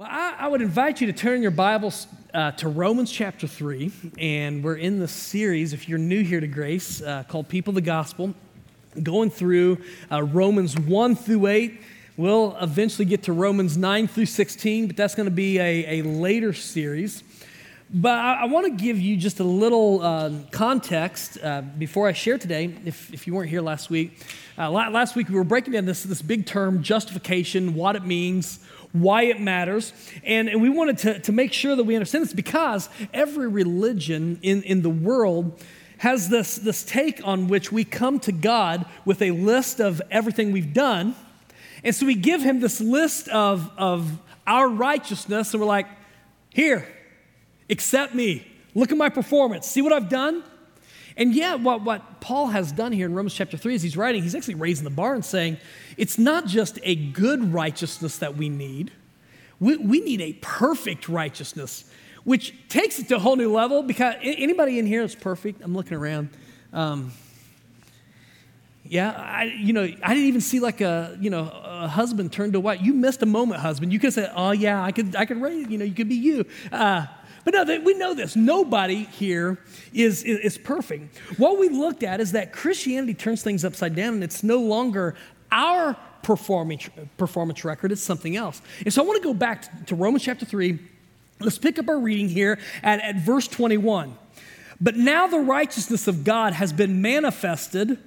Well, I, I, would invite you to turn your Bibles uh, to Romans chapter 3. And we're in the series, if you're new here to Grace, uh, called People of the Gospel, going through uh, Romans 1 through 8. We'll eventually get to Romans 9 through 16, but that's going to be a, a later series. But I, I want to give you just a little uh, context uh, before I share today, if, if you weren't here last week. Uh, last week, we were breaking down this, this big term, justification, what it means why it matters. And, and we wanted to, to make sure that we understand this because every religion in, in the world has this, this take on which we come to God with a list of everything we've done. And so we give him this list of, of our righteousness, and we're like, here, accept me. Look at my performance. See what I've done? And yeah, what, what Paul has done here in Romans chapter 3 is he's writing, he's actually raising the bar and saying, it's not just a good righteousness that we need, we, we need a perfect righteousness, which takes it to a whole new level because anybody in here is perfect? I'm looking around. Um, yeah, I, you know, I didn't even see like a, you know, a husband turned to white. You missed a moment, husband. You could say, oh yeah, I could, I could raise, you know, you could be you. Uh, but no, we know this. Nobody here is, is, is perfect. What we looked at is that Christianity turns things upside down and it's no longer our performance, performance record, it's something else. And so I want to go back to, Romans chapter 3. Let's pick up our reading here at, at verse 21. But now the righteousness of God has been manifested.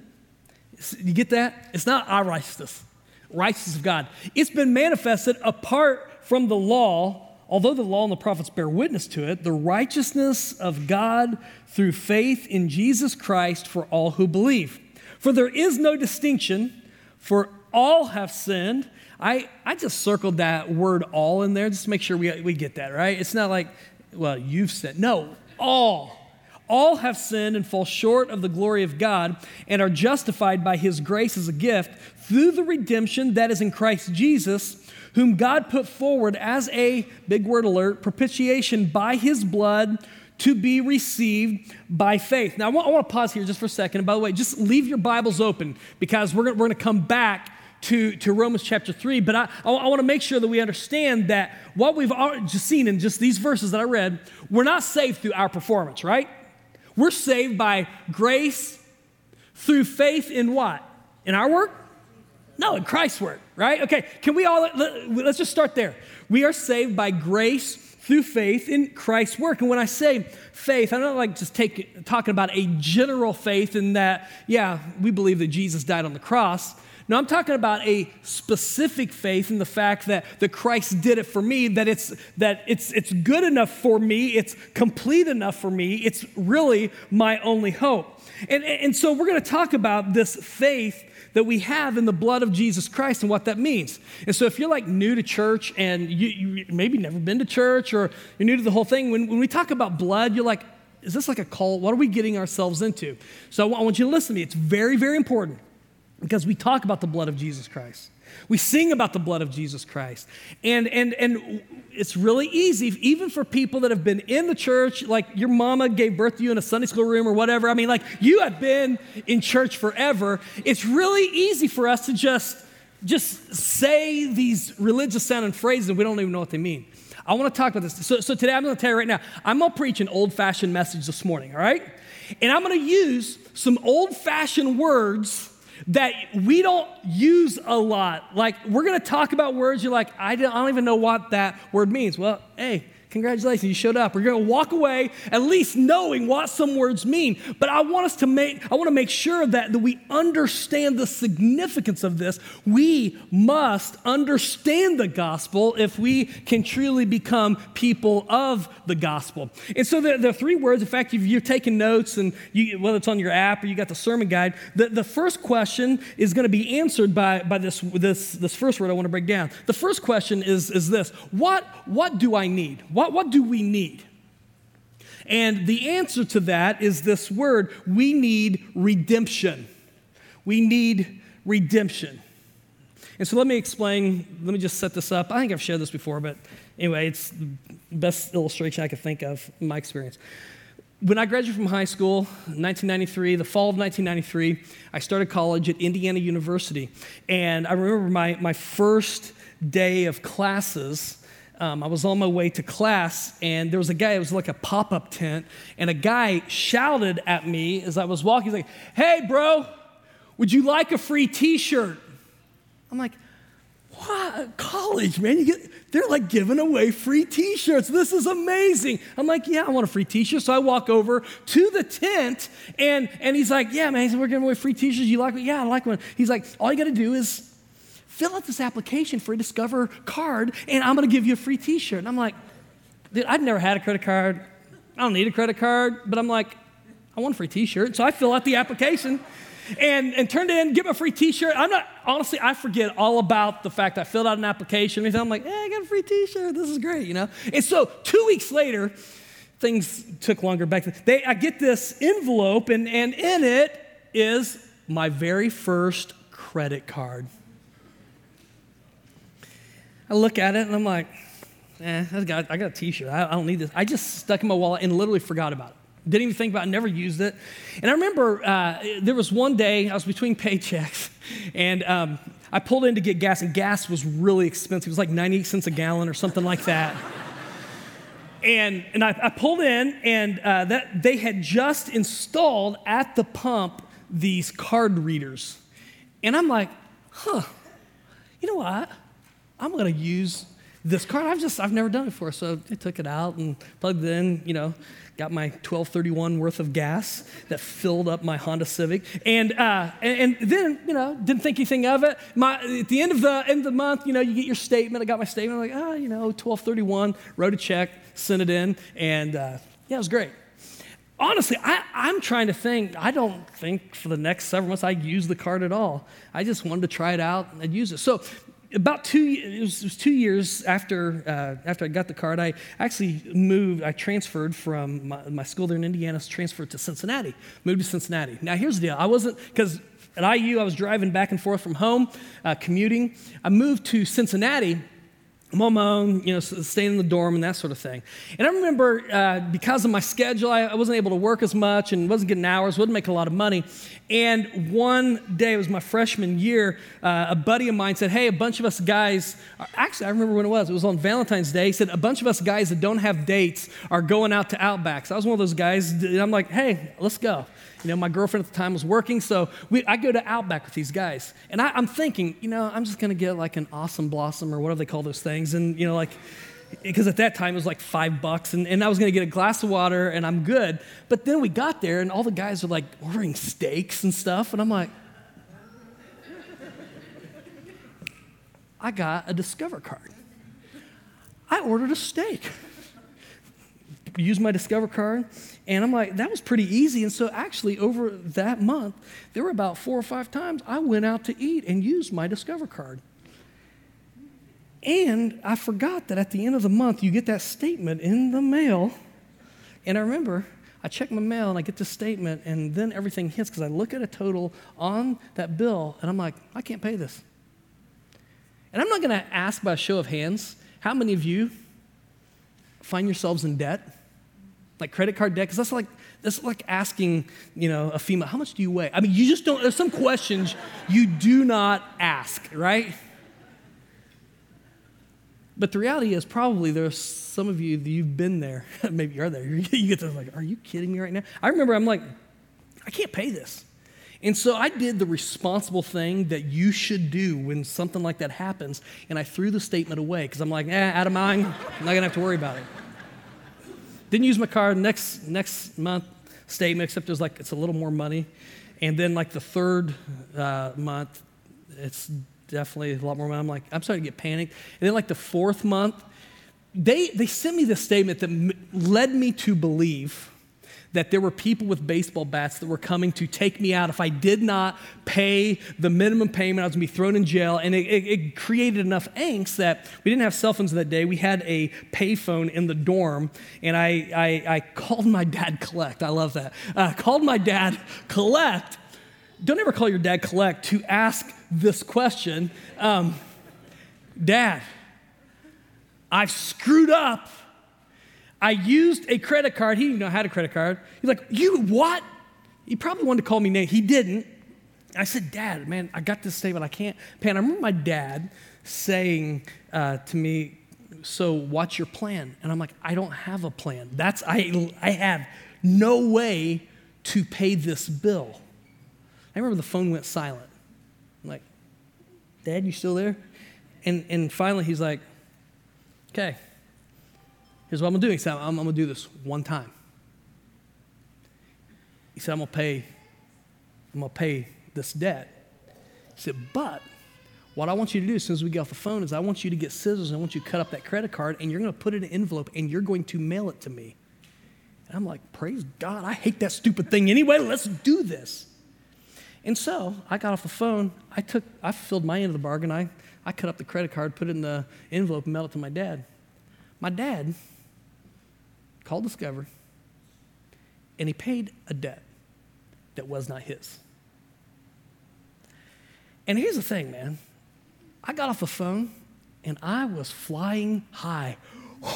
You get that? It's not our righteousness, righteousness of God. It's been manifested apart from the law although the law and the prophets bear witness to it, the righteousness of God through faith in Jesus Christ for all who believe. For there is no distinction, for all have sinned. I, I just circled that word all in there just to make sure we, we get that, right? It's not like, well, you've sinned. No, all. All have sinned and fall short of the glory of God and are justified by his grace as a gift through the redemption that is in Christ Jesus whom God put forward as a, big word alert, propitiation by his blood to be received by faith. Now, I want, I want to pause here just for a second. And by the way, just leave your Bibles open because we're going to come back to, to Romans chapter 3. But I, I, I want to make sure that we understand that what we've just seen in just these verses that I read, we're not saved through our performance, right? We're saved by grace through faith in what? In our work? No, in Christ's work, right? Okay, can we all, let's just start there. We are saved by grace through faith in Christ's work. And when I say faith, I'm not like just take, talking about a general faith in that, yeah, we believe that Jesus died on the cross. No, I'm talking about a specific faith in the fact that, that Christ did it for me, that it's that it's it's good enough for me, it's complete enough for me, it's really my only hope. And, and so we're going to talk about this faith that we have in the blood of Jesus Christ and what that means. And so if you're like new to church and you, you maybe never been to church or you're new to the whole thing, when, when we talk about blood, you're like, is this like a cult? What are we getting ourselves into? So I want you to listen to me. It's very, very important because we talk about the blood of Jesus Christ. We sing about the blood of Jesus Christ. And, and, and it's really easy, even for people that have been in the church, like your mama gave birth to you in a Sunday school room or whatever. I mean, like you have been in church forever. It's really easy for us to just, just say these religious sounding phrases and we don't even know what they mean. I want to talk about this. So, so today I'm going to tell you right now, I'm going to preach an old fashioned message this morning, all right? And I'm going to use some old fashioned words that we don't use a lot. Like, we're going to talk about words you're like, I don't, I don't even know what that word means. Well, hey, Congratulations, you showed up. We're going to walk away at least knowing what some words mean. But I want us to make, I want to make sure that, that we understand the significance of this. We must understand the gospel if we can truly become people of the gospel. And so the, the three words, in fact, if you're taking notes and you, whether it's on your app or you got the sermon guide, the, the first question is going to be answered by, by this, this, this first word I want to break down. The first question is, is this What, what do I need? What what, what do we need? And the answer to that is this word we need redemption. We need redemption. And so let me explain, let me just set this up. I think I've shared this before, but anyway, it's the best illustration I could think of in my experience. When I graduated from high school, 1993, the fall of 1993, I started college at Indiana University. And I remember my, my first day of classes um, I was on my way to class, and there was a guy, it was like a pop up tent, and a guy shouted at me as I was walking. He's like, Hey, bro, would you like a free t shirt? I'm like, what? College, man. You get, they're like giving away free t shirts. This is amazing. I'm like, yeah, I want a free t shirt. So I walk over to the tent and, and he's like, yeah, man, we're giving away free t shirts. You like one? Yeah, I like one. He's like, all you got to do is fill out this application for a Discover card and I'm going to give you a free t shirt. And I'm like, dude, I've never had a credit card. I don't need a credit card, but I'm like, I want a free t shirt. So I fill out the application and, and turned in, get my free t-shirt. I'm not, honestly, I forget all about the fact I filled out an application. And I'm like, I got a free t-shirt. This is great, you know? And so two weeks later, things took longer back then. They, I get this envelope, and, and in it is my very first credit card. I look at it and I'm like, eh, I got, I got a t-shirt. I, I don't need this. I just stuck in my wallet and literally forgot about it. Didn't even think about it, never used it. And I remember uh, there was one day, I was between paychecks, and um, I pulled in to get gas, and gas was really expensive. It was like 98 cents a gallon or something like that. and and I, I pulled in, and uh, that, they had just installed at the pump these card readers. And I'm like, huh, you know what? I'm going to use this card. I've just, I've never done it before. So I took it out and plugged it in, you know, got my 1231 worth of gas that filled up my Honda Civic. And, uh, and, and, then, you know, didn't think anything of it. My, at the end of the, end of the month, you know, you get your statement. I got my statement. I'm like, oh, you know, 1231, wrote a check, sent it in. And uh, yeah, it was great. Honestly, I, I'm trying to think. I don't think for the next several months I use the card at all. I just wanted to try it out and use it. So about two it was, it was, two years after uh, after I got the card, I actually moved. I transferred from my, my school there in Indiana, transferred to Cincinnati. Moved to Cincinnati. Now here's the deal: I wasn't because at IU I was driving back and forth from home, uh, commuting. I moved to Cincinnati I'm on my own, you know, staying in the dorm and that sort of thing. And I remember uh, because of my schedule, I, I, wasn't able to work as much and wasn't getting hours, wouldn't make a lot of money. And one day, it was my freshman year, uh, a buddy of mine said, Hey, a bunch of us guys, actually, I remember when it was, it was on Valentine's Day. He said, A bunch of us guys that don't have dates are going out to Outback. So I was one of those guys, and I'm like, Hey, let's go. You know, my girlfriend at the time was working, so we, I go to Outback with these guys. And I, I'm thinking, you know, I'm just going to get like an awesome blossom or whatever they call those things. And, you know, like, because at that time it was like five bucks, and, and I was going to get a glass of water and I'm good. But then we got there, and all the guys are like ordering steaks and stuff. And I'm like, I got a Discover card. I ordered a steak. Used my Discover card. And I'm like, that was pretty easy. And so, actually, over that month, there were about four or five times I went out to eat and used my Discover card. And I forgot that at the end of the month, you get that statement in the mail. And I remember I check my mail and I get the statement, and then everything hits because I look at a total on that bill and I'm like, I can't pay this. And I'm not going to ask by a show of hands how many of you find yourselves in debt? Like credit card debt, because that's like that's like asking, you know, a female, how much do you weigh? I mean, you just don't. There's some questions you do not ask, right? But the reality is, probably there's some of you that you've been there. Maybe you're there. You get to like, are you kidding me right now? I remember I'm like, I can't pay this. And so I did the responsible thing that you should do when something like that happens, and I threw the statement away because I'm like, eh, out of mind. I'm not gonna have to worry about it. Didn't use my card. Next next month statement, except it was like it's a little more money. And then like the third uh, month, it's definitely a lot more money. I'm like, I'm starting to get panicked. And then like the fourth month, they they sent me this statement that m- led me to believe that there were people with baseball bats that were coming to take me out. If I did not pay the minimum payment, I was going to be thrown in jail. And it, it, it, created enough angst that we didn't have cell phones that day. We had a payphone in the dorm. And I, I, I called my dad collect. I love that. Uh, called my dad collect. Don't ever call your dad collect to ask this question um, Dad, I've screwed up I used a credit card. He didn't know had a credit card. He's like, You what? He probably wanted to call me name. He didn't. I said, Dad, man, I got this statement. I can't pay. And I remember my dad saying uh, to me, so what's your plan? And I'm like, I don't have a plan. That's, I, I have no way to pay this bill. I remember the phone went silent. I'm like, Dad, you still there? And, and finally he's like, okay, here's what I'm gonna do. He said, I'm, I'm gonna do this one time. He said, I'm gonna pay, I'm gonna pay this debt. He said, but what I want you to do as soon as we get off the phone is I want you to get scissors and I want you to cut up that credit card and you're going to put it in an envelope and you're going to mail it to me. And I'm like, praise God, I hate that stupid thing anyway. Let's do this. And so I got off the phone. I took, I filled my end of the bargain. I, I cut up the credit card, put it in the envelope, and mailed it to my dad. My dad called Discover and he paid a debt that was not his. And here's the thing, man. I got off the phone and I was flying high.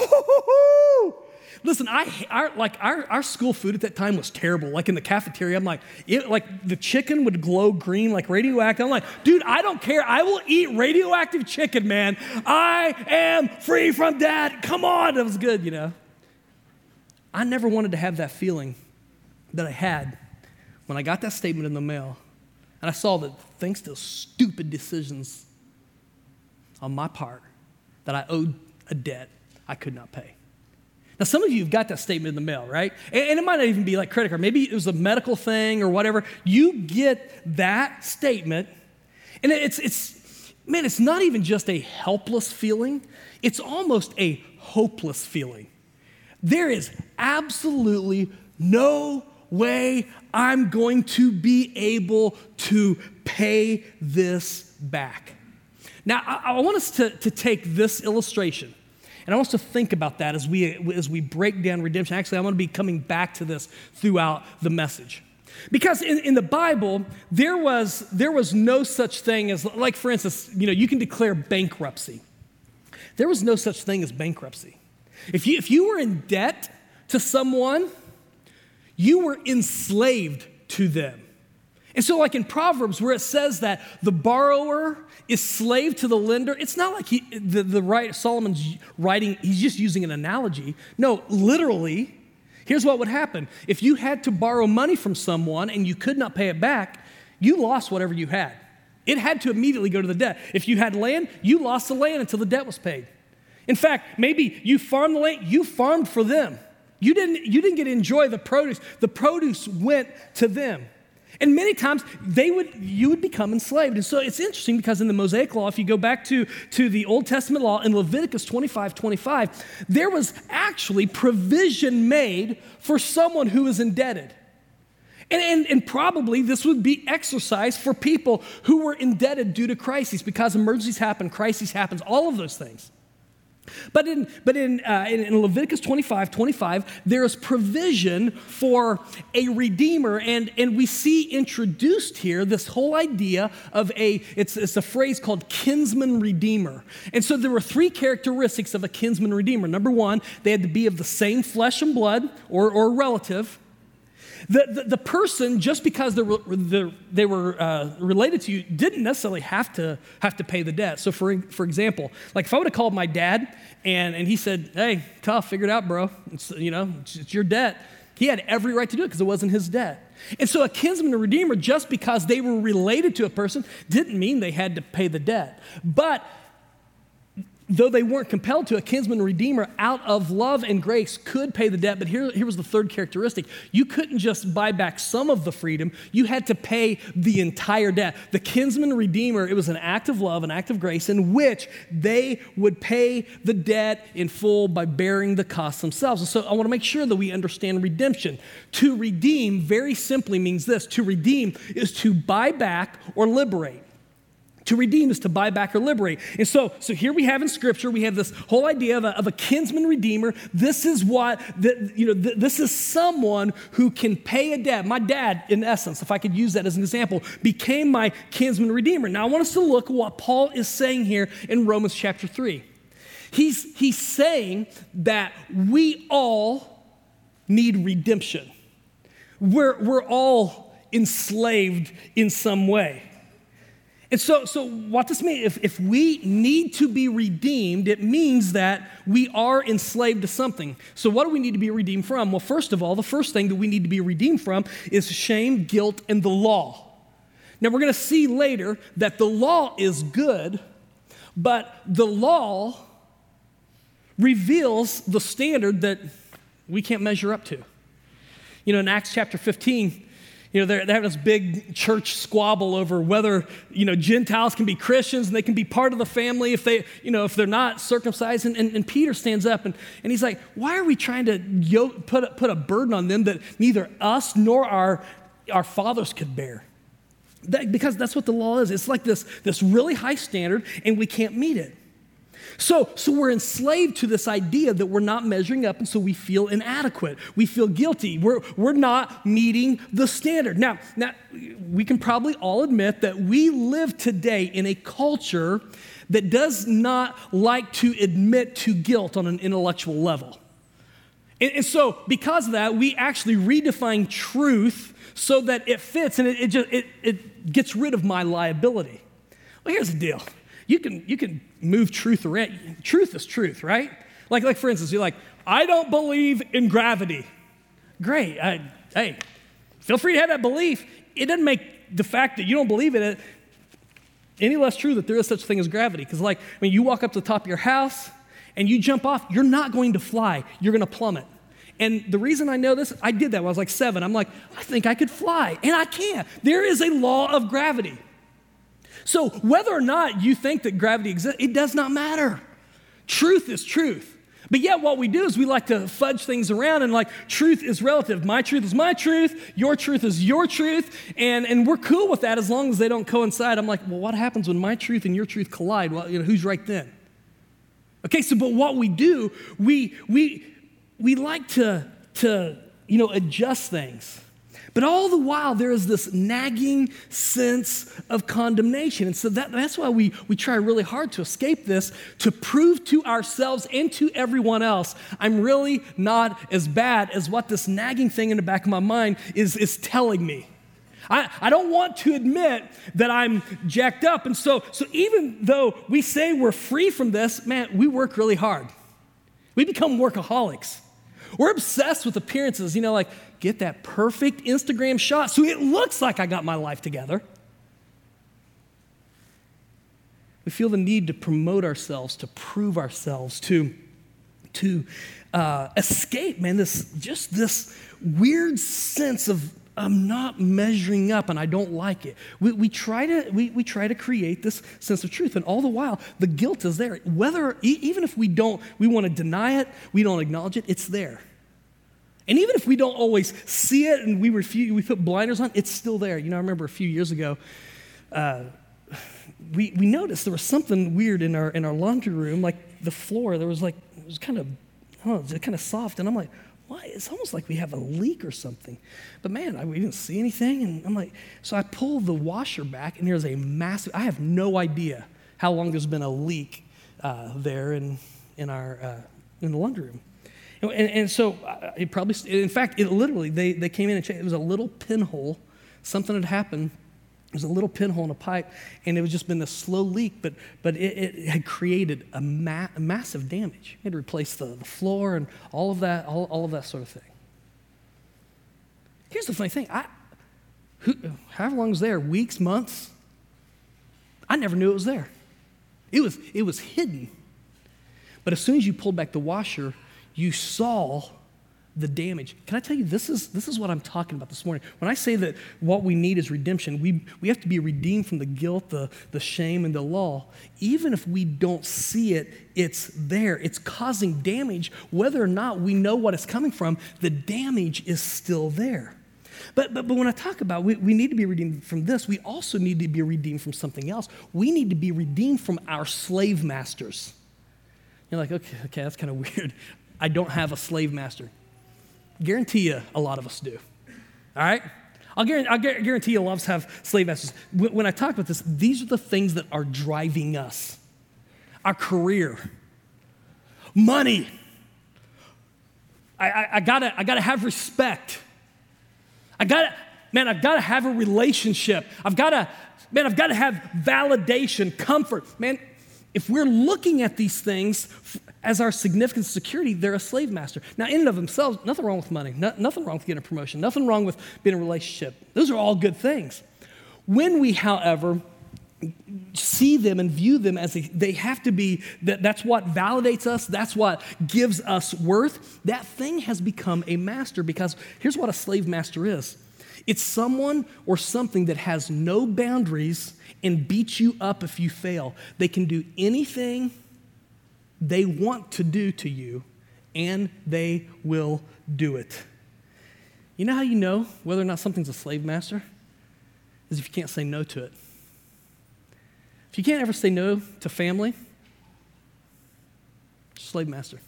Listen, I our, like our, our school food at that time was terrible. Like in the cafeteria, I'm like, it, like the chicken would glow green, like radioactive. I'm like, dude, I don't care. I will eat radioactive chicken, man. I am free from that. Come on, that was good, you know. I never wanted to have that feeling that I had when I got that statement in the mail, and I saw that thanks to stupid decisions on my part that I owed a debt I could not pay. Now, some of you have got that statement in the mail, right? And, it might not even be like credit card. Maybe it was a medical thing or whatever. You get that statement, and it's, it's man, it's not even just a helpless feeling, it's almost a hopeless feeling. There is absolutely no way I'm going to be able to pay this back. Now, I, I want us to, to take this illustration and I want us to think about that as we, as we break down redemption. Actually, I want to be coming back to this throughout the message. Because in, in the Bible, there was, there was no such thing as, like for instance, you know, you can declare bankruptcy. There was no such thing as bankruptcy. If you, if you were in debt to someone, you were enslaved to them. And so, like in Proverbs, where it says that the borrower is slave to the lender, it's not like he, the, the right, Solomon's writing, he's just using an analogy. No, literally, here's what would happen. If you had to borrow money from someone and you could not pay it back, you lost whatever you had. It had to immediately go to the debt. If you had land, you lost the land until the debt was paid. In fact, maybe you farmed the land, you farmed for them. You didn't, you didn't get to enjoy the produce. The produce went to them. And many times they would, you would become enslaved. And so it's interesting because in the Mosaic Law, if you go back to, to the Old Testament law in Leviticus 25 25, there was actually provision made for someone who was indebted. And, and, and, probably this would be exercised for people who were indebted due to crises because emergencies happen, crises happens, all of those things. But in, but in, uh, in, in, Leviticus 25, 25, there is provision for a redeemer. And, and we see introduced here this whole idea of a, it's, it's a phrase called kinsman redeemer. And so there were three characteristics of a kinsman redeemer. Number one, they had to be of the same flesh and blood or, or relative. The, the, the, person, just because they were, they were uh, related to you, didn't necessarily have to, have to pay the debt. So, for, for example, like if I would have called my dad and, and he said, Hey, tough, figure it out, bro. It's, you know, it's, it's your debt. He had every right to do it because it wasn't his debt. And so, a kinsman and redeemer, just because they were related to a person, didn't mean they had to pay the debt. But though they weren't compelled to, a kinsman redeemer out of love and grace could pay the debt. But here, here was the third characteristic you couldn't just buy back some of the freedom, you had to pay the entire debt. The kinsman redeemer, it was an act of love, an act of grace, in which they would pay the debt in full by bearing the cost themselves. And so I want to make sure that we understand redemption. To redeem very simply means this to redeem is to buy back or liberate. To redeem is to buy back or liberate. And so, so here we have in Scripture, we have this whole idea of a, of a kinsman redeemer. This is what, the, you know, this is someone who can pay a debt. My dad, in essence, if I could use that as an example, became my kinsman redeemer. Now, I want us to look at what Paul is saying here in Romans chapter 3. He's, he's saying that we all need redemption. We're, we're all enslaved in some way. And so, so what this means, if, if we need to be redeemed, it means that we are enslaved to something. So, what do we need to be redeemed from? Well, first of all, the first thing that we need to be redeemed from is shame, guilt, and the law. Now, we're going to see later that the law is good, but the law reveals the standard that we can't measure up to. You know, in Acts chapter 15, you know, they're, they have this big church squabble over whether, you know, Gentiles can be Christians and they can be part of the family if they, you know, if they're not circumcised. And, and, and Peter stands up and, and he's like, why are we trying to yoke, put, a, put a burden on them that neither us nor our, our fathers could bear? That, because that's what the law is. It's like this, this really high standard and we can't meet it. So, so we're enslaved to this idea that we're not measuring up, and so we feel inadequate. We feel guilty. We're, we're not meeting the standard. Now, now, we can probably all admit that we live today in a culture that does not like to admit to guilt on an intellectual level. And, and so, because of that, we actually redefine truth so that it fits and it, it, just, it, it gets rid of my liability. Well, here's the deal you can, you can move truth around. Truth is truth, right? Like, like for instance, you're like, I don't believe in gravity. Great. I, hey, feel free to have that belief. It doesn't make the fact that you don't believe in it any less true that there is such a thing as gravity. Because, like, I mean, you walk up to the top of your house and you jump off, you're not going to fly, you're going to plummet. And the reason I know this, I did that when I was like seven. I'm like, I think I could fly, and I can't. There is a law of gravity. So, whether or not you think that gravity exists, it does not matter. Truth is truth. But yet, what we do is we like to fudge things around and like truth is relative. My truth is my truth, your truth is your truth, and, and we're cool with that as long as they don't coincide. I'm like, well, what happens when my truth and your truth collide? Well, you know, who's right then? Okay, so but what we do, we we we like to to you know adjust things. But all the while, there is this nagging sense of condemnation. And so that, that's why we, we try really hard to escape this, to prove to ourselves and to everyone else, I'm really not as bad as what this nagging thing in the back of my mind is, is telling me. I, I don't want to admit that I'm jacked up. And so, so even though we say we're free from this, man, we work really hard. We become workaholics. We're obsessed with appearances, you know, like get that perfect Instagram shot so it looks like I got my life together. We feel the need to promote ourselves, to prove ourselves, to, to uh, escape, man, this just this weird sense of I'm not measuring up and I don't like it. We, we, try to, we, we try to create this sense of truth, and all the while, the guilt is there. Whether, even if we don't, we want to deny it, we don't acknowledge it, it's there. And even if we don't always see it and we refuse, we put blinders on, it's still there. You know, I remember a few years ago, uh, we, we noticed there was something weird in our, in our laundry room, like the floor, there was like, it was kind of, I know, kind of soft. And I'm like, why? It's almost like we have a leak or something. But man, I, we didn't see anything. And I'm like, so I pulled the washer back, and there's a massive, I have no idea how long there's been a leak uh, there in, in, our, uh, in the laundry room. And, and so uh, it probably, in fact, it literally, they, they came in and checked. It was a little pinhole. Something had happened. It was a little pinhole in a pipe, and it was just been a slow leak, but, but it, it had created a, ma- massive damage. It had replaced the, the floor and all of that, all, all of that sort of thing. Here's the funny thing. I, who, however long it was there, weeks, months, I never knew it was there. It was, it was hidden. But as soon as you pulled back the washer, you saw the damage. Can I tell you, this is, this is what I'm talking about this morning. When I say that what we need is redemption, we, we have to be redeemed from the guilt, the, the shame, and the law. Even if we don't see it, it's there. It's causing damage. Whether or not we know what it's coming from, the damage is still there. But, but, but when I talk about we, we need to be redeemed from this, we also need to be redeemed from something else. We need to be redeemed from our slave masters. You're like, okay, okay, that's kind of weird. I don't have a slave master. Guarantee you, a lot of us do. All right? I'll guarantee, I'll guarantee you, a lot of us have slave masters. When I talk about this, these are the things that are driving us our career, money. I, I, I, gotta, I gotta have respect. I gotta, man, I've gotta have a relationship. I've gotta, Man, I've got to have validation, comfort. Man, if we're looking at these things as our significant security, they're a slave master. Now, in and of themselves, nothing wrong with money, no, nothing wrong with getting a promotion, nothing wrong with being in a relationship. Those are all good things. When we, however, see them and view them as a, they have to be that, that's what validates us that's what gives us worth that thing has become a master because here's what a slave master is it's someone or something that has no boundaries and beats you up if you fail they can do anything they want to do to you and they will do it you know how you know whether or not something's a slave master is if you can't say no to it if you can't ever say no to family, slave master.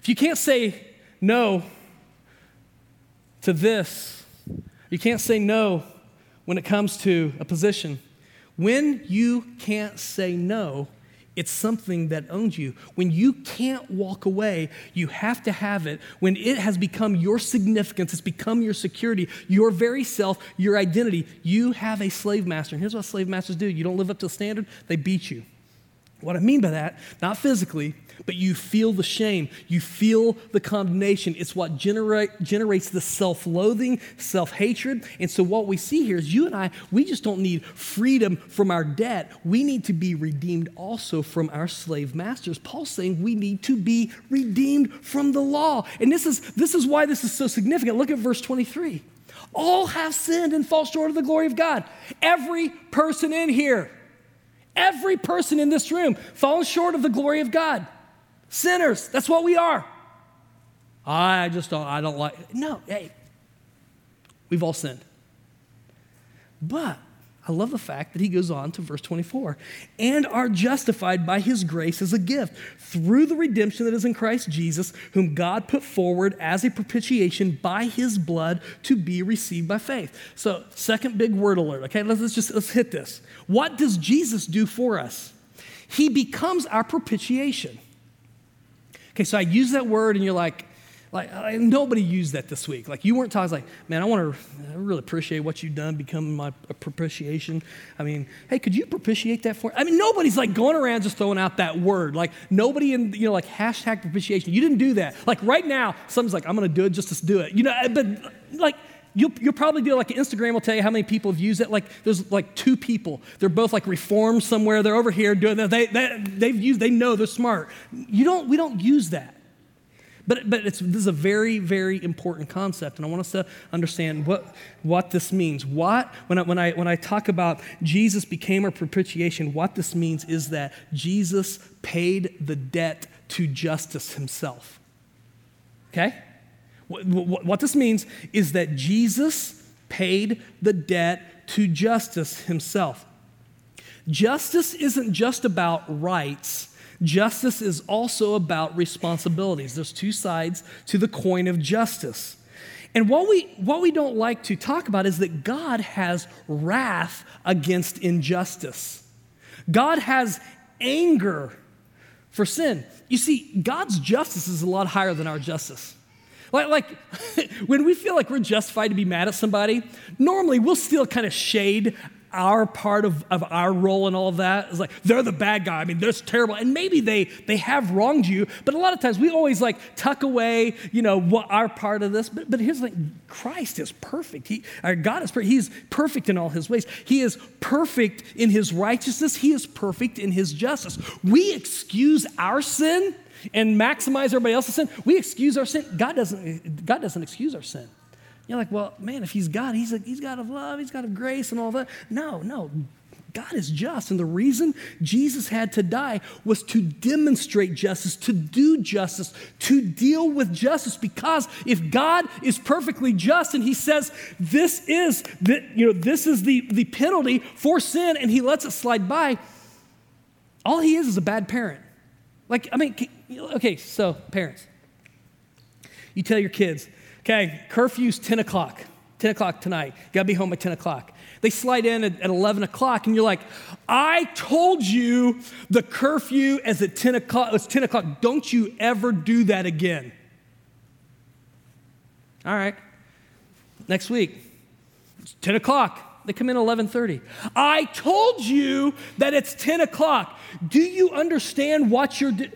If you can't say no to this, you can't say no when it comes to a position. When you can't say no, it's something that owns you. When you can't walk away, you have to have it. When it has become your significance, it's become your security, your very self, your identity, you have a slave master. And here's what slave masters do you don't live up to the standard, they beat you. What I mean by that, not physically, but you feel the shame. You feel the condemnation. It's what generate, generates the self loathing, self hatred. And so, what we see here is you and I, we just don't need freedom from our debt. We need to be redeemed also from our slave masters. Paul's saying we need to be redeemed from the law. And this is, this is why this is so significant. Look at verse 23. All have sinned and fall short of the glory of God. Every person in here, every person in this room falls short of the glory of God. Sinners, that's what we are. I just don't, I don't like, no, hey, we've all sinned. But I love the fact that he goes on to verse 24 and are justified by his grace as a gift through the redemption that is in Christ Jesus, whom God put forward as a propitiation by his blood to be received by faith. So, second big word alert, okay? Let's just let's hit this. What does Jesus do for us? He becomes our propitiation. Okay, so I use that word, and you're like, like uh, nobody used that this week. Like you weren't talking like, man, I want to I really appreciate what you've done, becoming my propitiation. I mean, hey, could you propitiate that for? I mean, nobody's like going around just throwing out that word. Like nobody in you know like hashtag propitiation. You didn't do that. Like right now, someone's like, I'm to do it just to do it. You know, uh, but like You'll, you'll, probably do like Instagram will tell you how many people have used it. Like there's like two people. They're both like reformed somewhere. They're over here doing that. They, they, they've used, they know they're smart. You don't, we don't use that. But, but it's, this is a very, very important concept, and I want us to understand what, what this means. What, when I, when, I, when I talk about Jesus became our propitiation, what this means is that Jesus paid the debt to justice himself. Okay? What this means is that Jesus paid the debt to justice himself. Justice isn't just about rights, justice is also about responsibilities. There's two sides to the coin of justice. And what we, what we don't like to talk about is that God has wrath against injustice. God has anger for sin. You see, God's justice is a lot higher than our justice. Like, like when we feel like we're justified to be mad at somebody, normally we'll still kind of shade our part of, of our role and all of that. It's like they're the bad guy. I mean, they're terrible. And maybe they they have wronged you, but a lot of times we always like tuck away, you know, what our part of this. But but here's the thing: Christ is perfect. He our God is perfect. He's perfect in all his ways. He is perfect in his righteousness. He is perfect in his justice. We excuse our sin and maximize everybody else's sin. We excuse our sin. God doesn't, God doesn't excuse our sin. You're like, well, man, if he's God, he's, a, he's God of love, he's God of grace and all that. No, no. God is just. And the reason Jesus had to die was to demonstrate justice, to do justice, to deal with justice. Because if God is perfectly just and he says, this is the, you know, this is the, the penalty for sin, and he lets it slide by, all he is is a bad parent. Like, I mean, okay, so parents, you tell your kids, okay, curfew's 10 o'clock, 10 o'clock tonight, gotta be home by 10 o'clock. They slide in at, at 11 o'clock, and you're like, I told you the curfew is at 10 o'clock, it's 10 o'clock. Don't you ever do that again. All right, next week, it's 10 o'clock. They come in 11:30. I told you that it's 10 o'clock. Do you understand what you're doing?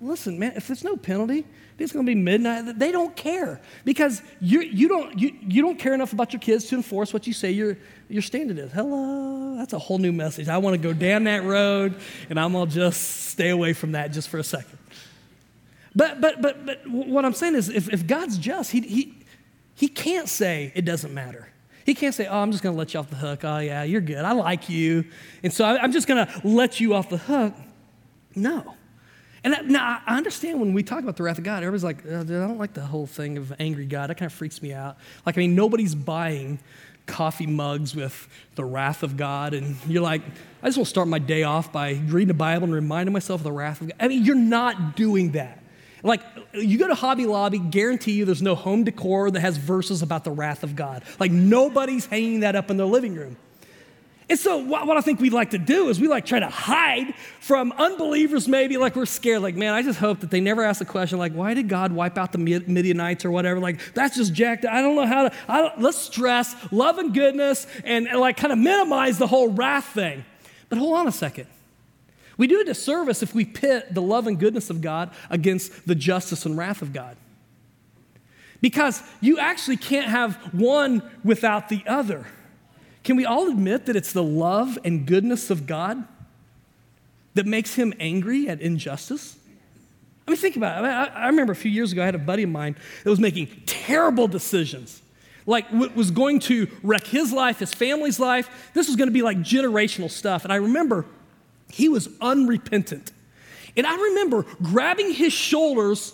Listen, man, if there's no penalty, it's going to be midnight. They don't care because you, you, don't, you, you don't care enough about your kids to enforce what you say your, your standard is. Hello, that's a whole new message. I want to go down that road and I'm going to just stay away from that just for a second. But, but, but, but what I'm saying is if, if God's just, he, he, he can't say it doesn't matter. He can't say, oh, I'm just going to let you off the hook. Oh, yeah, you're good. I like you. And so I, I'm just going to let you off the hook. No. And that, now I understand when we talk about the wrath of God, everybody's like, oh, dude, I don't like the whole thing of angry God. That kind of freaks me out. Like, I mean, nobody's buying coffee mugs with the wrath of God. And you're like, I just want to start my day off by reading the Bible and reminding myself of the wrath of God. I mean, you're not doing that. Like, you go to Hobby Lobby, guarantee you there's no home decor that has verses about the wrath of God. Like, nobody's hanging that up in their living room. And so, what, I think we like to do is we like try to hide from unbelievers, maybe like we're scared. Like, man, I just hope that they never ask the question, like, why did God wipe out the Midianites or whatever? Like, that's just jacked. I don't know how to. Let's stress love and goodness and, and like kind of minimize the whole wrath thing. But hold on a second. We do a disservice if we pit the love and goodness of God against the justice and wrath of God. Because you actually can't have one without the other. Can we all admit that it's the love and goodness of God that makes him angry at injustice? I mean, think about it. I, I, remember a few years ago, I had a buddy of mine that was making terrible decisions. Like, what was going to wreck his life, his family's life. This was going to be like generational stuff. And I remember he was unrepentant. And I remember grabbing his shoulders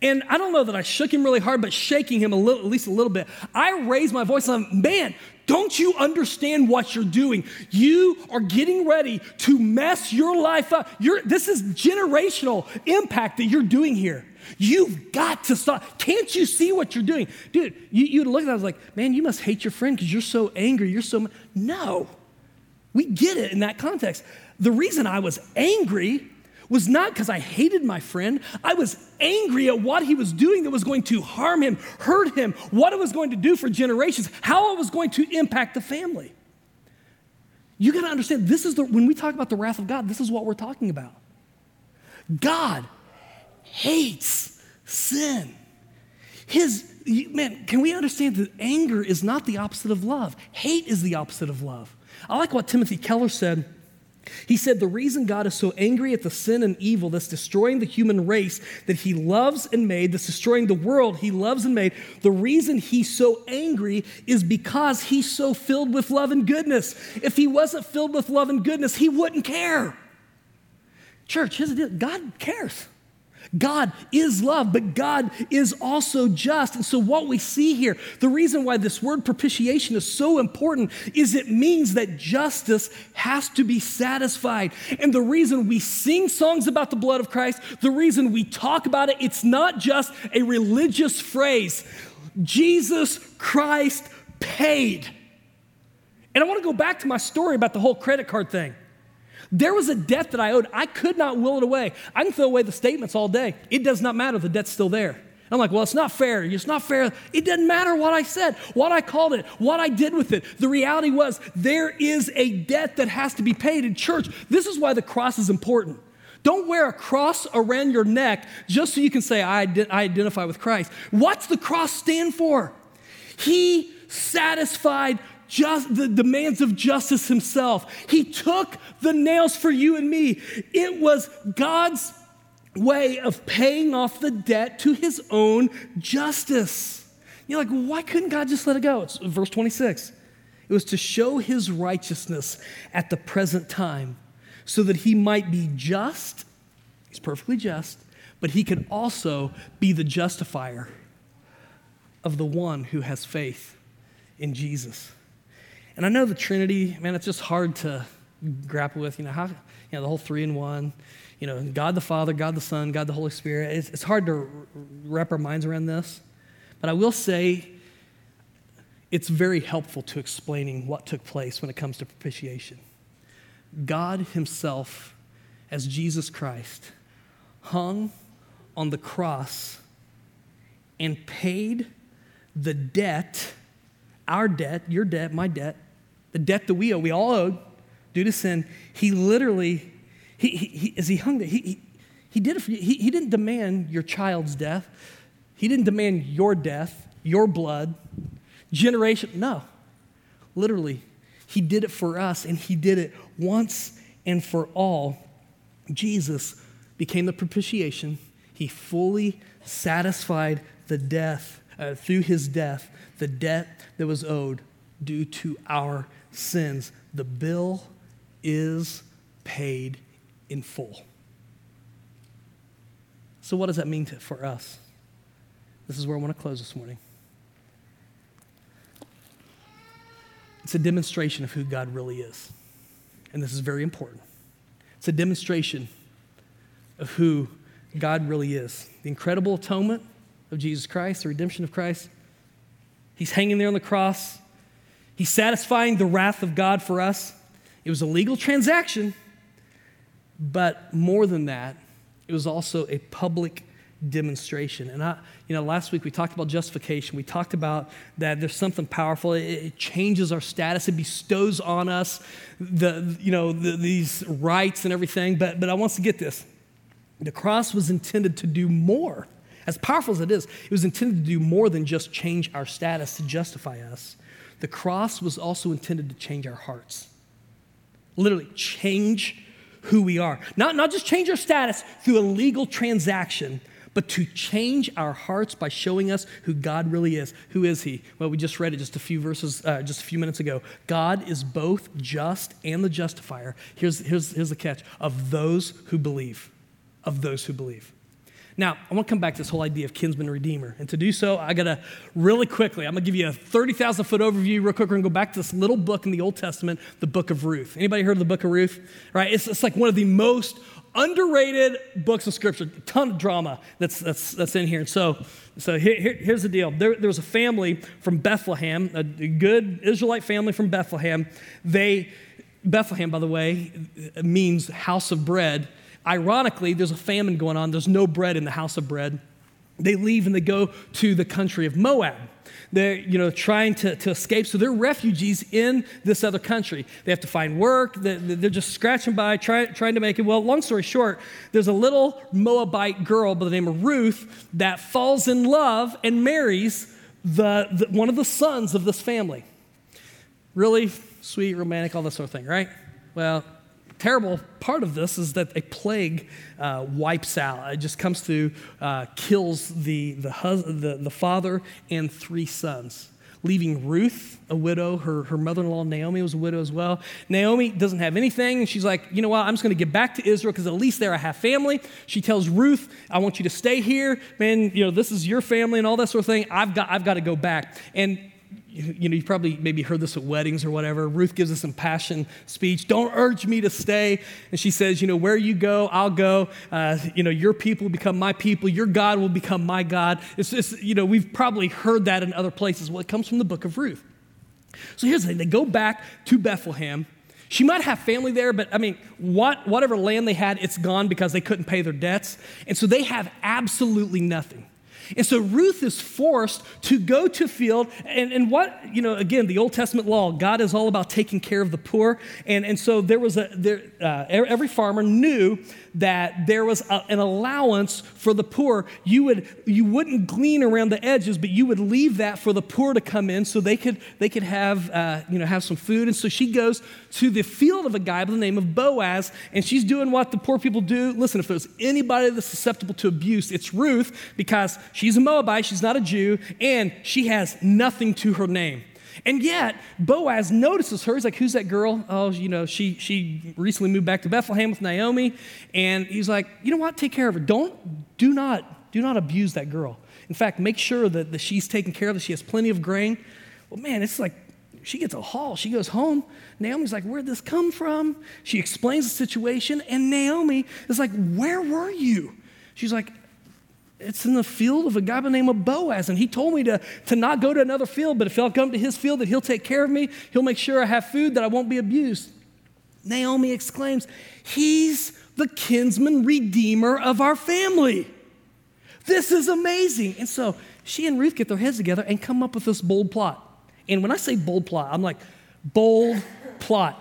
and I don't know that I shook him really hard, but shaking him a little, at least a little bit. I raised my voice I'm, man, don't you understand what you're doing? You are getting ready to mess your life up. You're, this is generational impact that you're doing here. You've got to stop. Can't you see what you're doing? Dude, you, you'd look at that, I was like, man, you must hate your friend because you're so angry. You're so. No. We get it in that context. The reason I was angry was not because I hated my friend. I was angry at what he was doing that was going to harm him, hurt him, what it was going to do for generations, how it was going to impact the family. You got to understand, this is the, when we talk about the wrath of God, this is what we're talking about. God hates sin. His, man, can we understand that anger is not the opposite of love? Hate is the opposite of love. I like what Timothy Keller said he said, The reason God is so angry at the sin and evil that's destroying the human race that he loves and made, that's destroying the world he loves and made, the reason he's so angry is because he's so filled with love and goodness. If he wasn't filled with love and goodness, he wouldn't care. Church, here's the deal God cares. God is love, but God is also just. And so, what we see here, the reason why this word propitiation is so important is it means that justice has to be satisfied. And the reason we sing songs about the blood of Christ, the reason we talk about it, it's not just a religious phrase. Jesus Christ paid. And I want to go back to my story about the whole credit card thing. There was a debt that I owed. I could not will it away. I can throw away the statements all day. It does not matter. The debt's still there. I'm like, well, it's not fair. It's not fair. It doesn't matter what I said, what I called it, what I did with it. The reality was there is a debt that has to be paid in church. This is why the cross is important. Don't wear a cross around your neck just so you can say, I, I identify with Christ. What's the cross stand for? He satisfied just the demands of justice himself. He took the nails for you and me. It was God's way of paying off the debt to his own justice. You're like, why couldn't God just let it go? It's verse 26. It was to show his righteousness at the present time so that he might be just. He's perfectly just, but he could also be the justifier of the one who has faith in Jesus. And I know the Trinity, man, it's just hard to grapple with. You know, how, you know, the whole three in one, you know, God the Father, God the Son, God the Holy Spirit. It's, it's hard to wrap our minds around this. But I will say it's very helpful to explaining what took place when it comes to propitiation. God Himself, as Jesus Christ, hung on the cross and paid the debt our debt, your debt, my debt, the debt that we owe, we all owed due to sin, he literally, he, he, he as he hung there, he, he, he did it for you. He, he didn't demand your child's death. He didn't demand your death, your blood, generation. No. Literally, he did it for us, and he did it once and for all. Jesus became the propitiation. He fully satisfied the death, uh, through his death, the debt that was owed due to our sins. The bill is paid in full. So, what does that mean to, for us? This is where I want to close this morning. It's a demonstration of who God really is. And this is very important. It's a demonstration of who God really is. The incredible atonement of Jesus Christ, the redemption of Christ. He's hanging there on the cross. He's satisfying the wrath of God for us. It was a legal transaction, but more than that, it was also a public demonstration. And I, you know, last week we talked about justification. We talked about that there's something powerful. It, it changes our status. It bestows on us the, you know, the, these rights and everything. But, but I want to get this. The cross was intended to do more. As powerful as it is, it was intended to do more than just change our status to justify us. The cross was also intended to change our hearts. Literally, change who we are. Not, not just change our status through a legal transaction, but to change our hearts by showing us who God really is. Who is He? Well, we just read it just a few verses, uh, just a few minutes ago. God is both just and the justifier. Here's, here's, here's the catch of those who believe. Of those who believe. Now, I want to come back to this whole idea of kinsman redeemer. And to do so, I got to really quickly, I'm going to give you a 30,000 foot overview real quick. We're going to go back to this little book in the Old Testament, the book of Ruth. Anybody heard of the book of Ruth? Right? It's, it's like one of the most underrated books of scripture, a ton of drama that's, that's, that's in here. And so, so here, here, here's the deal. There, there was a family from Bethlehem, a good Israelite family from Bethlehem. They, Bethlehem, by the way, means house of bread. Ironically, there's a famine going on. There's no bread in the house of bread. They leave and they go to the country of Moab. They're, you know, trying to, to escape. So they're refugees in this other country. They have to find work. They're just scratching by, try, trying to make it. Well, long story short, there's a little Moabite girl by the name of Ruth that falls in love and marries the, the one of the sons of this family. Really sweet, romantic, all that sort of thing, right? Well, terrible part of this is that a plague uh, wipes out. It just comes through, uh, kills the, the, hus- the, the father and three sons leaving Ruth, a widow. Her, her mother in law, Naomi, was a widow as well. Naomi doesn't have anything, and she's like, you know what? I'm just going to get back to Israel because at least there I have family. She tells Ruth, I want you to stay here. Man, you know, this is your family and all that sort of thing. I've got, I've got to go back. And you know, you probably maybe heard this at weddings or whatever. Ruth gives us impassioned speech. Don't urge me to stay. And she says, you know, where you go, I'll go. Uh, you know, your people become my people. Your God will become my God. It's just, you know, we've probably heard that in other places. Well, it comes from the book of Ruth. So here's the thing they go back to Bethlehem. She might have family there, but I mean, what, whatever land they had, it's gone because they couldn't pay their debts. And so they have absolutely nothing. And so Ruth is forced to go to field. And, and what, you know, again, the Old Testament law, God is all about taking care of the poor. And, and so there was a, there, uh, every farmer knew that there was a, an allowance for the poor. You, would, you wouldn't glean around the edges, but you would leave that for the poor to come in so they could, they could have, uh, you know, have some food. And so she goes to the field of a guy by the name of Boaz, and she's doing what the poor people do. Listen, if there's anybody that's susceptible to abuse, it's Ruth because she's a Moabite, she's not a Jew, and she has nothing to her name. And yet, Boaz notices her. He's like, Who's that girl? Oh, you know, she, she recently moved back to Bethlehem with Naomi. And he's like, You know what? Take care of her. Don't, do not, do not abuse that girl. In fact, make sure that, that she's taken care of, that she has plenty of grain. Well, man, it's like she gets a haul. She goes home. Naomi's like, Where'd this come from? She explains the situation. And Naomi is like, Where were you? She's like, it's in the field of a guy by the name of Boaz. And he told me to, to not go to another field, but if I'll come to his field, that he'll take care of me. He'll make sure I have food, that I won't be abused. Naomi exclaims, He's the kinsman redeemer of our family. This is amazing. And so she and Ruth get their heads together and come up with this bold plot. And when I say bold plot, I'm like, Bold plot.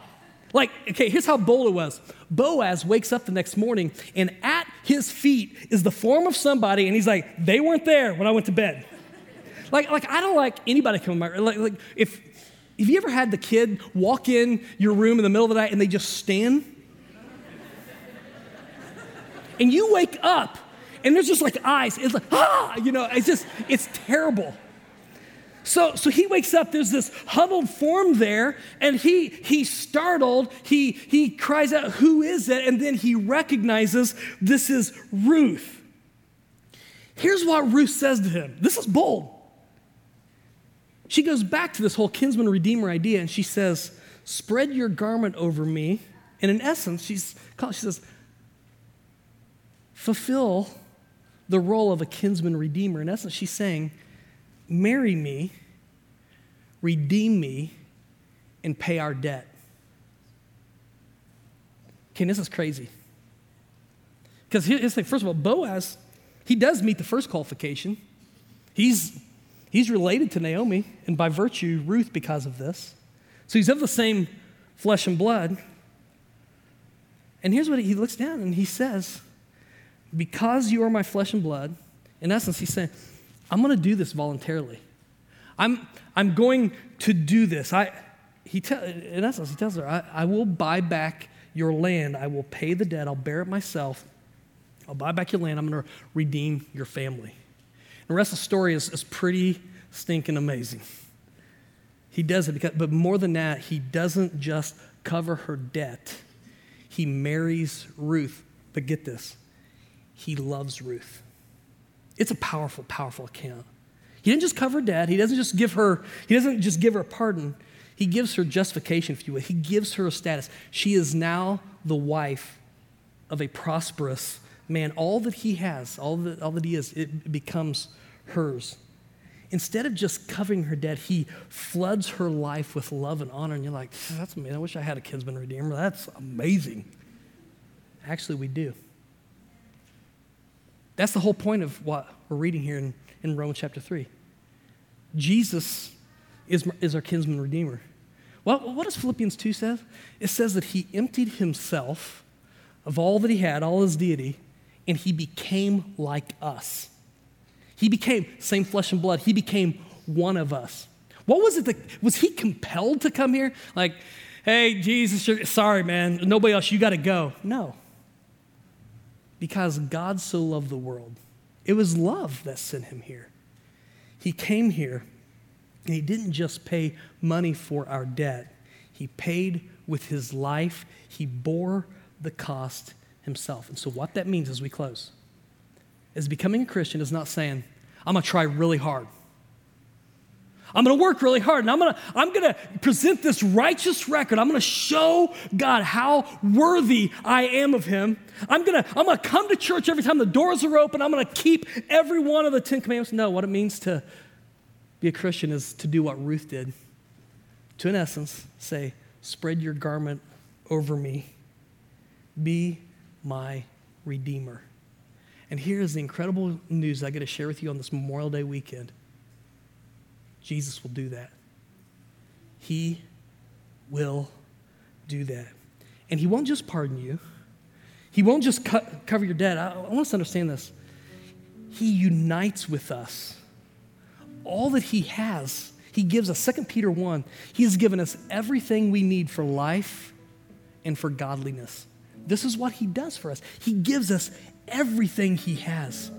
Like, okay, here's how bold it was. Boaz wakes up the next morning, and at his feet is the form of somebody, and he's like, they weren't there when I went to bed. Like, like I don't like anybody coming my like, like if have you ever had the kid walk in your room in the middle of the night and they just stand? and you wake up and there's just like eyes. It's like, ah, you know, it's just, it's terrible. So, so he wakes up, there's this huddled form there, and he he's startled. He he cries out, Who is it? And then he recognizes this is Ruth. Here's what Ruth says to him. This is bold. She goes back to this whole kinsman redeemer idea and she says, Spread your garment over me. And in essence, she's she says, Fulfill the role of a kinsman redeemer. In essence, she's saying, marry me, redeem me, and pay our debt. Okay, this is crazy. Because the thing first of all, Boaz, he does meet the first qualification. He's, he's related to Naomi, and by virtue, Ruth because of this. So he's of the same flesh and blood. And here's what he looks down and he says, Because you are my flesh and blood, in essence, he's saying, I'm going to do this voluntarily. I'm, I'm going to do this. I, he te- in essence, he tells her, I, I will buy back your land. I will pay the debt. I'll bear it myself. I'll buy back your land. I'm going to redeem your family. And the rest of the story is, is pretty stinking amazing. He does it because, but more than that, he doesn't just cover her debt. He marries Ruth. But get this, he loves Ruth. It's a powerful, powerful account. He didn't just cover debt. He doesn't just give her, he doesn't just give her a pardon. He gives her justification, if you will. He gives her a status. She is now the wife of a prosperous man. All that he has, all that, all that he is, it becomes hers. Instead of just covering her debt, he floods her life with love and honor. And you're like, that's amazing. I wish I had a kinsman redeemer. That's amazing. Actually, we do. That's the whole point of what we're reading here in, in Romans chapter 3. Jesus is, is our kinsman redeemer. Well, what does Philippians 2 say? It says that he emptied himself of all that he had, all his deity, and he became like us. He became same flesh and blood. He became one of us. What was it that was he compelled to come here? Like, hey, Jesus, sorry, man, nobody else, you got to go. No because God so loved the world. It was love that sent him here. He came here and he didn't just pay money for our debt, he paid with his life. He bore the cost himself. And so, what that means as we close is becoming a Christian is not saying, I'm going to try really hard. I'm going to work really hard and I'm going to I'm going to present this righteous record. I'm going to show God how worthy I am of him. I'm going to I'm going to come to church every time the doors are open. I'm going to keep every one of the 10 commandments. No, what it means to be a Christian is to do what Ruth did. To in essence say, "Spread your garment over me. Be my redeemer." And here is the incredible news I get to share with you on this Memorial Day weekend. Jesus will do that. He will do that. And He won't just pardon you, He won't just cut, cover your debt. I, I want us to understand this. He unites with us. All that He has, He gives us. 2 Peter 1, He has given us everything we need for life and for godliness. This is what He does for us. He gives us everything He has.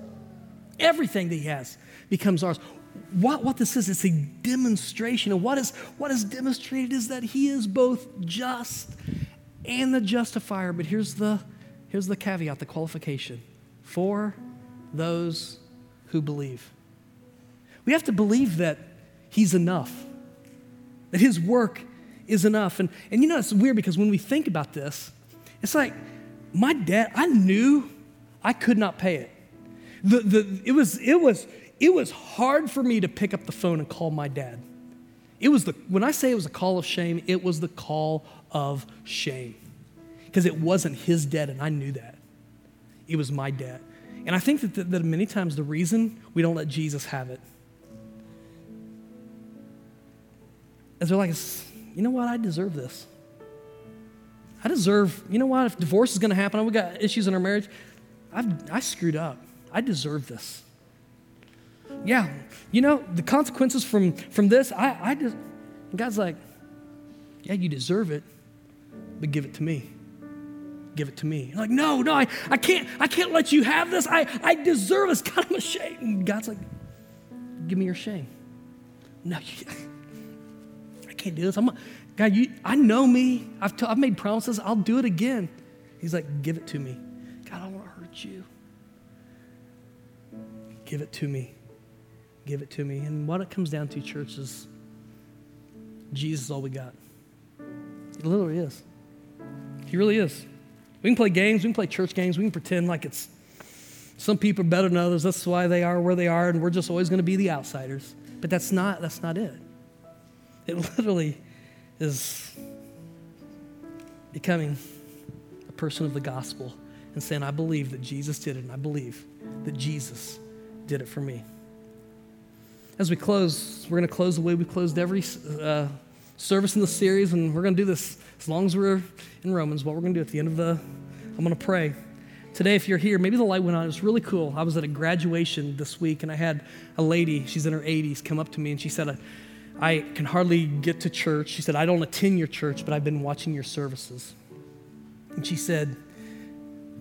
Everything that He has becomes ours what, what this is, it's a demonstration. And what is, what is demonstrated is that he is both just and the justifier. But here's the, here's the caveat, the qualification for those who believe. We have to believe that he's enough, that his work is enough. And, and you know, it's weird because when we think about this, it's like my debt, I knew I could not pay it. The, the, it, was, it, was, it was hard for me to pick up the phone and call my dad. It was the, when I say it was a call of shame, it was the call of shame. Because it wasn't his debt, and I knew that. It was my debt. And I think that, that, that many times the reason we don't let Jesus have it is they're like, you know what? I deserve this. I deserve, you know what? If divorce is going to happen, we got issues in our marriage, I've, I screwed up. I deserve this. Yeah, you know, the consequences from, from this, I, I just, God's like, yeah, you deserve it, but give it to me. Give it to me. You're like, no, no, I, I can't, I can't let you have this. I, I deserve this. God, I'm ashamed. And God's like, give me your shame. No, I can't do this. I'm, God, you, I know me. I've, t- I've made promises. I'll do it again. He's like, give it to me. God, I don't want to hurt you. Give it to me. Give it to me. And what it comes down to, church, is Jesus is all we got. He literally is. He really is. We can play games, we can play church games, we can pretend like it's some people are better than others. That's why they are where they are, and we're just always going to be the outsiders. But that's not, that's not it. It literally is becoming a person of the gospel and saying, I believe that Jesus did it, and I believe that Jesus did it for me. As we close, we're going to close the way we closed every uh, service in the series, and we're going to do this as long as we're in Romans. What we're going to do at the end of the, I'm going to pray. Today, if you're here, maybe the light went on. It was really cool. I was at a graduation this week, and I had a lady, she's in her 80s, come up to me, and she said, I can hardly get to church. She said, I don't attend your church, but I've been watching your services. And she said,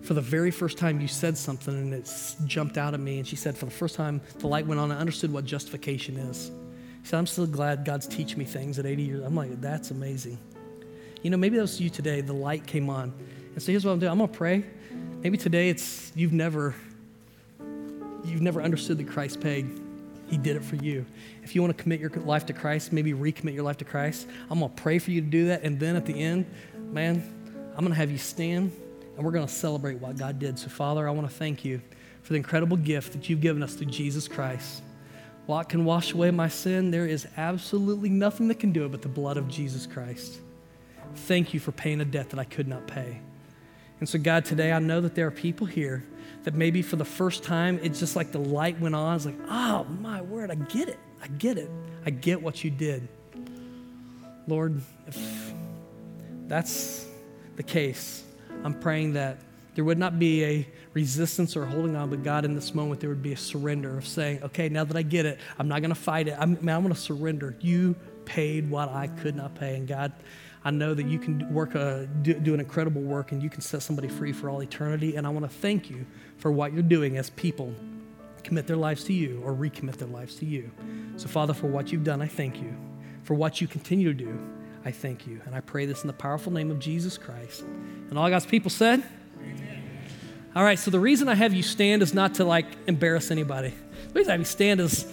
for the very first time you said something and it jumped out at me. And she said, for the first time the light went on, I understood what justification is. She said, I'm still glad God's teaching me things at 80 years. I'm like, that's amazing. You know, maybe that was you today. The light came on. And so here's what I'm doing. I'm gonna pray. Maybe today it's you've never you've never understood that Christ paid. He did it for you. If you want to commit your life to Christ, maybe recommit your life to Christ, I'm gonna pray for you to do that. And then at the end, man, I'm gonna have you stand and we're going to celebrate what God did. So, Father, I want to thank you for the incredible gift that you've given us through Jesus Christ. What can wash away my sin? There is absolutely nothing that can do it but the blood of Jesus Christ. Thank you for paying a debt that I could not pay. And so, God, today I know that there are people here that maybe for the first time it's just like the light went on. It's like, oh, my word, I get it. I get it. I get what you did. Lord, if that's the case, I'm praying that there would not be a resistance or holding on, but God, in this moment, there would be a surrender of saying, okay, now that I get it, I'm not going to fight it. I'm, I'm going to surrender. You paid what I could not pay. And God, I know that you can work a, do, do, an incredible work and you can set somebody free for all eternity. And I want to thank you for what you're doing as people commit their lives to you or recommit their lives to you. So, Father, for what you've done, I thank you. For what you continue to do, I thank you. And I pray this in the powerful name of Jesus Christ. And all God's people said, Amen. All right, so the reason I have you stand is not to like embarrass anybody. The reason I have you stand is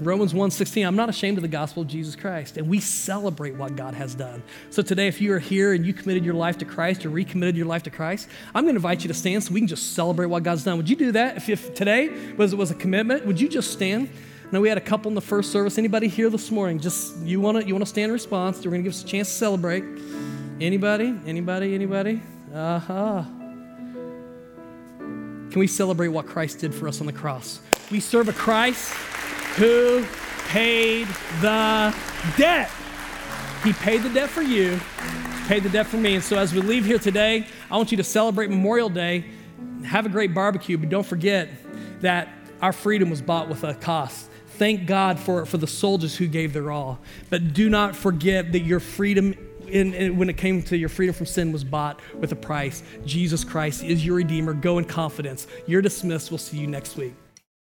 Romans 1:16, I'm not ashamed of the gospel of Jesus Christ. And we celebrate what God has done. So today, if you are here and you committed your life to Christ or recommitted your life to Christ, I'm going to invite you to stand so we can just celebrate what God's done. Would you do that? If, if today was, was a commitment, would you just stand? I know we had a couple in the first service. Anybody here this morning? Just you want to you want to stand in response? We're going to give us a chance to celebrate. Anybody? Anybody? Anybody? Uh huh. Can we celebrate what Christ did for us on the cross? We serve a Christ who paid the debt. He paid the debt for you, paid the debt for me. And so as we leave here today, I want you to celebrate Memorial Day. Have a great barbecue, but don't forget that our freedom was bought with a cost. Thank God for, for the soldiers who gave their all. But do not forget that your freedom, in, in, when it came to your freedom from sin, was bought with a price. Jesus Christ is your Redeemer. Go in confidence. You're dismissed. We'll see you next week.